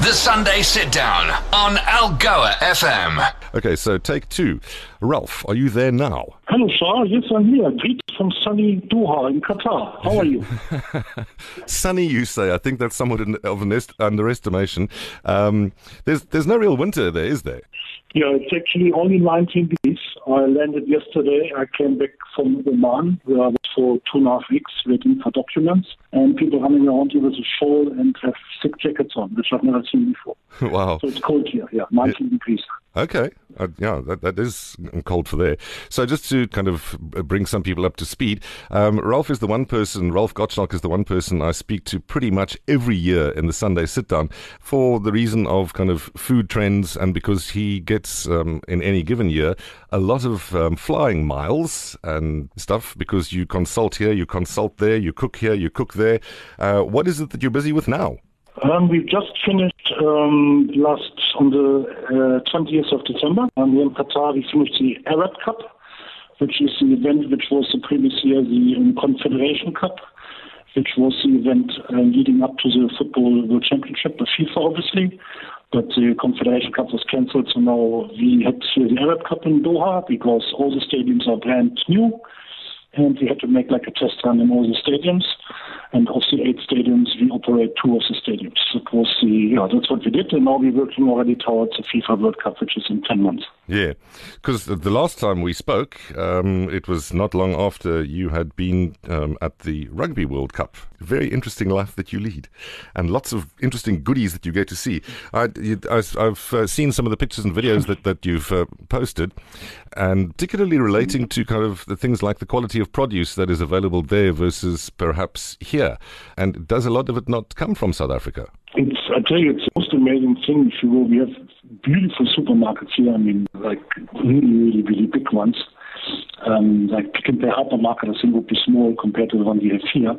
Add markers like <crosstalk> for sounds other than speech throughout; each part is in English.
The Sunday Sit Down on Algoa FM. Okay, so take two. Ralph, are you there now? Hello, sir. Yes, I'm here. Greet from sunny Doha in Qatar. How are you? <laughs> Sunny, you say. I think that's somewhat of an est- underestimation. Um, there's there's no real winter there, is there? yeah, it's actually only 19 degrees. I landed yesterday. I came back from Oman, where I was for two and a half weeks waiting for documents, and people running around here with a shawl and have thick jackets on, which I've never seen before. <laughs> wow. So it's cold here. Yeah, 19 degrees. Okay. Uh, yeah, that, that is cold for there. So just to kind of bring some people up to speed, um, Ralph is the one person, Ralph Gottschalk is the one person I speak to pretty much every year in the Sunday sit down for the reason of kind of food trends and because he gets um, in any given year a lot of um, flying miles and stuff because you consult here, you consult there, you cook here, you cook there. Uh, what is it that you're busy with now? Um, we've just finished um, last on the uh, 20th of December. Um, here in Qatar, we finished the Arab Cup, which is the event which was the previous year the um, Confederation Cup, which was the event uh, leading up to the Football World Championship, the FIFA obviously. But the Confederation Cup was cancelled, so now we had the Arab Cup in Doha because all the stadiums are brand new and we had to make like a test run in all the stadiums. And of the eight stadiums, we operate two of the stadiums. That was the, yeah, that's what we did. And now we're working already towards the FIFA World Cup, which is in 10 months. Yeah, because the last time we spoke, um, it was not long after you had been um, at the Rugby World Cup. Very interesting life that you lead, and lots of interesting goodies that you get to see. I, have uh, seen some of the pictures and videos that, that you've uh, posted, and particularly relating to kind of the things like the quality of produce that is available there versus perhaps here. And does a lot of it not come from South Africa? It's, I tell you, it's the most amazing thing. If you go, we have beautiful supermarkets here. I mean, like really, really, really big ones. Um, like Pick and Pay hypermarket, I think would be small compared to the one we have here.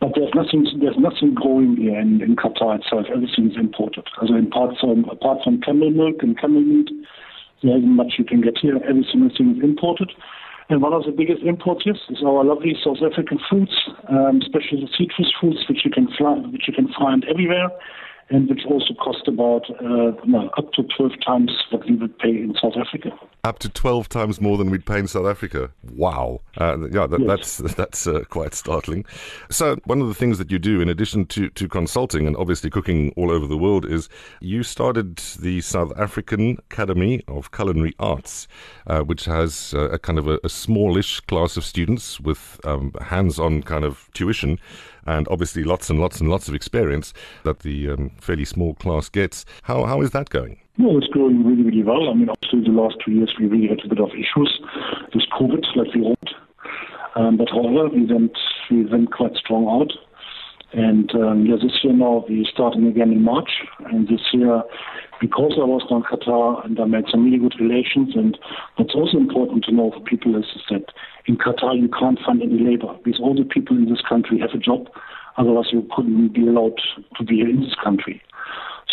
But there's nothing, there's nothing growing here in, in Qatar itself. Everything is imported. Also, apart from apart from camel milk and camel meat, there isn't much you can get here. Everything, everything is imported. And one of the biggest imports is our lovely South African fruits, um, especially the citrus fruits, which you can fly, which you can find everywhere and which also cost about uh, no, up to 12 times what we would pay in South Africa. Up to 12 times more than we'd pay in South Africa. Wow. Uh, yeah, that, yes. that's <laughs> that's uh, quite startling. So, one of the things that you do, in addition to, to consulting and obviously cooking all over the world, is you started the South African Academy of Culinary Arts, uh, which has uh, a kind of a, a, smallish class of students with um, hands on kind of tuition and obviously lots and lots and lots of experience that the um, fairly small class gets. How, how is that going? No, it's going really, really well. I mean, obviously, the last two years we really had a bit of issues with COVID, like we hoped. Um, but however, we went, we went quite strong out. And um, yeah, this year now we're starting again in March. And this year, because I was in Qatar and I made some really good relations, and what's also important to know for people is, is that in Qatar you can't find any labor. Because all the people in this country have a job. Otherwise, you couldn't be allowed to be in this country.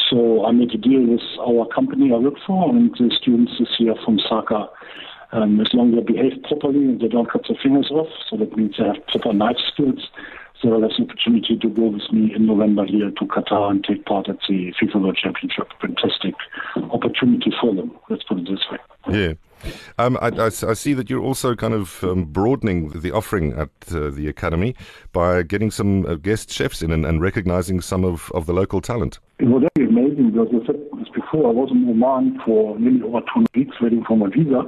So I made a deal with our company I work for, and the students this year from SACA, um, as long as they behave properly and they don't cut their fingers off, so that means they have proper knife skills, will have the opportunity to go with me in November here to Qatar and take part at the FIFA World Championship. Fantastic opportunity for them, let's put it this way. Yeah. Um, I, I, I, see that you're also kind of um, broadening the offering at uh, the academy by getting some uh, guest chefs in and, and, recognizing some of, of the local talent. It was very amazing because I said this before. I was in Oman for nearly over two weeks waiting for my visa.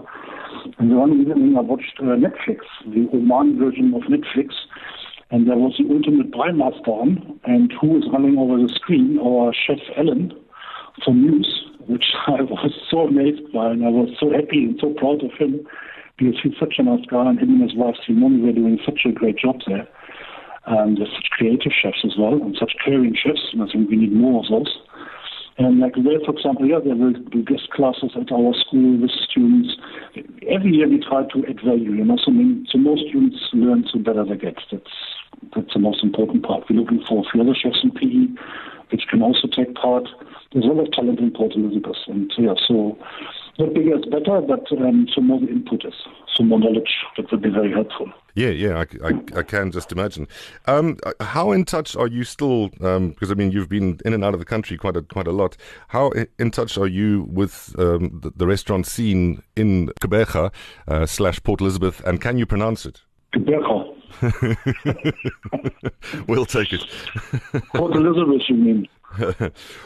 And the one evening I watched uh, Netflix, the Oman version of Netflix. And there was the ultimate Master on. And who was running over the screen? Our chef Ellen from News which <laughs> I was so amazed by, and I was so happy and so proud of him because he's such a nice guy, and him and his wife Simone were doing such a great job there. Um, and there's such creative chefs as well, and such caring chefs, and I think we need more of those. And like there, for example, yeah, there will be guest classes at our school with students. Every year we try to add value, you know, so, so more students learn, so better they get. That's that's the most important part. We're looking for a few other chefs in PE, which can also take part there's a lot of talent in Port Elizabeth. And yeah, so Not bigger is better, but um, so more input is, so more knowledge, that would be very helpful. Yeah, yeah, I, I, I can just imagine. Um, how in touch are you still? Um, because I mean, you've been in and out of the country quite a quite a lot. How in touch are you with um, the, the, restaurant scene in Gqeberha uh, slash Port Elizabeth, and can you pronounce it? Gqeberha. <laughs> we'll take it. <laughs> Port Elizabeth, you mean?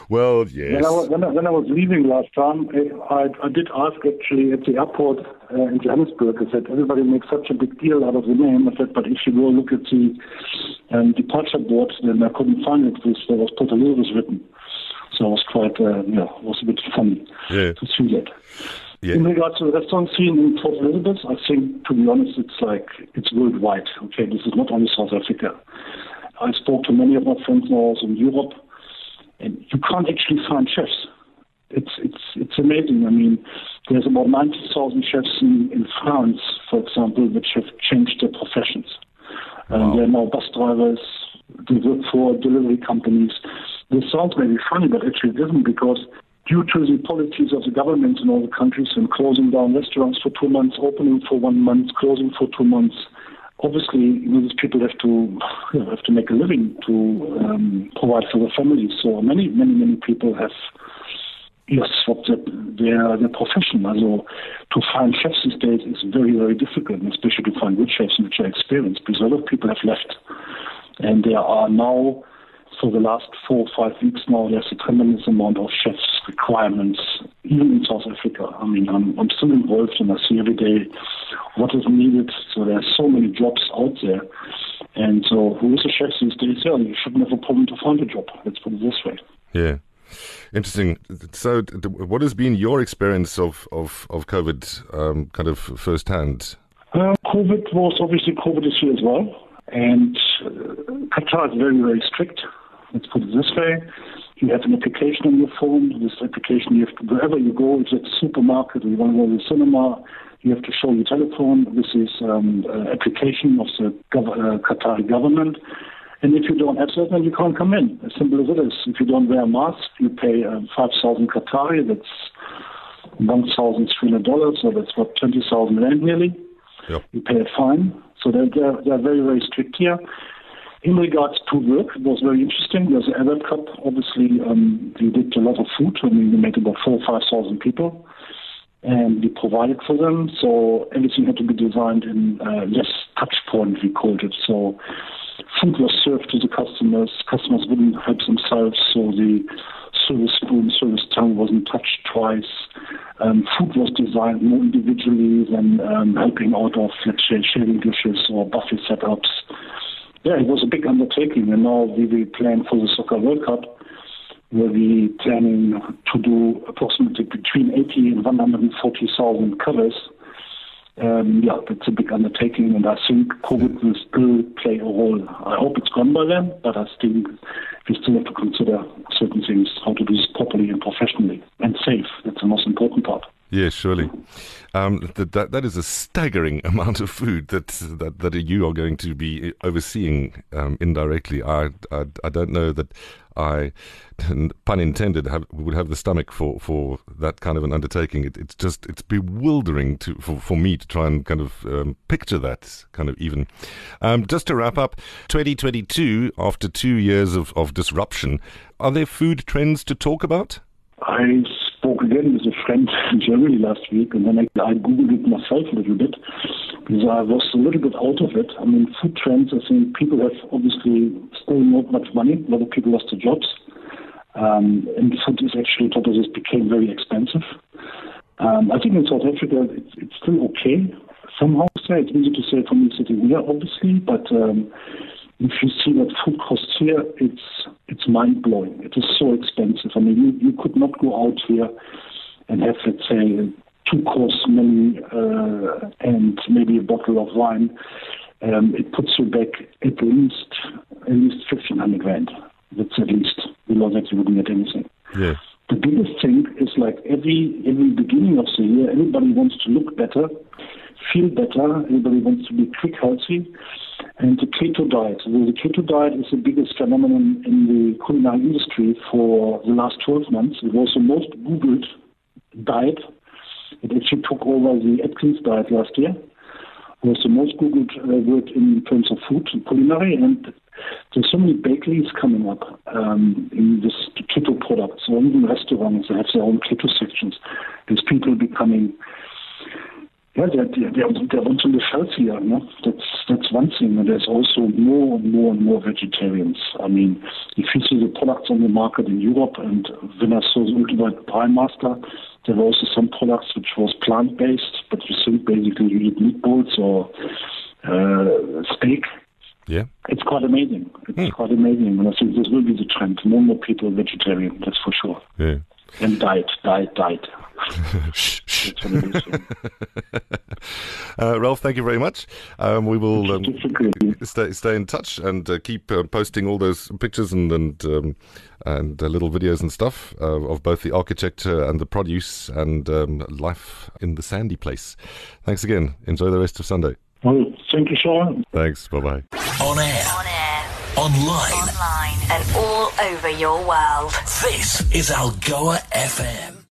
well, yes. When I, was, when, I, when I, was leaving last time, I, I did ask actually at the airport uh, in Johannesburg. I said, everybody makes such a big deal out of the name. I said, but if you go look at the um, departure board, then I couldn't find it because there was Port Elizabeth written. So it was quite, uh, yeah, it was a bit funny yeah. to see that. Yeah. In regards to the restaurant scene in Port Elizabeth, I think, to be honest, it's like, it's worldwide. Okay, this is not only South Africa. I spoke to many of my friends now also in Europe and you can't actually find chefs. It's it's it's amazing. I mean, there's about ninety thousand chefs in, in France, for example, which have changed their professions. Wow. Um, they're now bus drivers. They work for delivery companies. This sounds maybe funny, but actually it isn't because due to the policies of the government in all the countries and closing down restaurants for two months, opening for one month, closing for two months, obviously, you know, these people have to you know, have to make a living to um, provide for their families. So many, many, many people have yes, their their profession. Also, to find chefs these days is very, very difficult, especially to find good chefs which are experienced, because a lot of people have left, and there are now for the last four or five weeks now, there's a tremendous amount of chefs requirements, even in South Africa. I mean, I'm, I'm still involved and I see every day what is needed. So there are so many jobs out there. And so who is a chef these days? Yeah, you shouldn't have a problem to find a job. Let's put it this way. Yeah. Interesting. So, what has been your experience of of, of COVID, um, kind of firsthand? Uh, COVID was obviously COVID is here as well, and uh, Qatar is very very strict Let's put it this way. You have an application on your phone. This application, you have to, wherever you go, if at the supermarket or you want to go to the cinema, you have to show your telephone. This is um, an application of the gov- uh, Qatari government. And if you don't have that, then you can't come in. As simple as it is. If you don't wear a mask, you pay uh, 5,000 Qatari. That's $1,300. So that's what, 20,000 rand nearly. Yep. You pay a fine. So they're, they're, they're very, very strict here. In regards to work, it was very interesting. There's an Arab Cup. Obviously, um, we did a lot of food. I mean, we made about four or 5,000 people. And we provided for them. So everything had to be designed in uh, less touch point, we called it. So food was served to the customers. Customers wouldn't help themselves. So the service spoon, service tongue wasn't touched twice. Um, food was designed more individually than um, helping out of, let's say, sharing dishes or buffet setups. Yeah, it was a big undertaking, and now we will plan for the Soccer World Cup, where we planning to do approximately between 80 and 140,000 covers. Um, yeah, it's a big undertaking, and I think COVID will still play a role. I hope it's gone by then, but I think we still have to consider certain things, how to do this properly and professionally and safe. That's the most important part. Yes, surely. Um, that, that that is a staggering <laughs> amount of food that that, that you are going to be overseeing um, indirectly. I, I, I don't know that I, <laughs> pun intended, have, would have the stomach for, for that kind of an undertaking. It, it's just it's bewildering to for, for me to try and kind of um, picture that kind of even. Um, just to wrap up, 2022 after two years of, of disruption, are there food trends to talk about? I spoke again with a friend in Germany last week, and then I, I googled it myself a little bit because I was a little bit out of it. I mean, food trends. I think people have obviously still not much money. A lot of people lost their jobs, um, and food is actually just became very expensive. Um, I think in South Africa it's, it's still okay. Somehow, it's easy to say from me sitting here, obviously, but um, if you see what food costs here, it's it's mind blowing. It is so expensive. I mean, you, you could not go out here and have, let's say, a two course menu uh, and maybe a bottle of wine. Um, it puts you back at least at least fifteen hundred rand. That's at least below that you wouldn't get anything. Yeah. The biggest thing is like every every beginning of the year, everybody wants to look better, feel better. Everybody wants to be quick, healthy and the keto diet. The keto diet is the biggest phenomenon in the culinary industry for the last 12 months. It was the most Googled diet It actually took over the Atkins diet last year. It was the most googled uh, word in terms of food and culinary, and there's so many bakeries coming up um, in this keto products, or even restaurants that have their own keto sections. There's people becoming yeah, they're, they're, they want to live healthier. No? That's that's one thing. And there's also more and more and more vegetarians. I mean, if you see the products on the market in Europe, and when I saw the Ultimate Prime Master, there were also some products which was plant-based, but you think basically you eat meatballs or uh, steak. Yeah. It's quite amazing. It's hmm. quite amazing. And I think this will be the trend. More and more people vegetarian, that's for sure. Yeah. And diet, diet, diet. <laughs> uh, Ralph, thank you very much. Um, we will um, stay, stay in touch and uh, keep uh, posting all those pictures and and, um, and uh, little videos and stuff uh, of both the architecture and the produce and um, life in the sandy place. Thanks again. Enjoy the rest of Sunday. Well, thank you, Charl. Thanks. Bye bye. On air. On air. Online. Online. And all over your world. This is Algoa FM.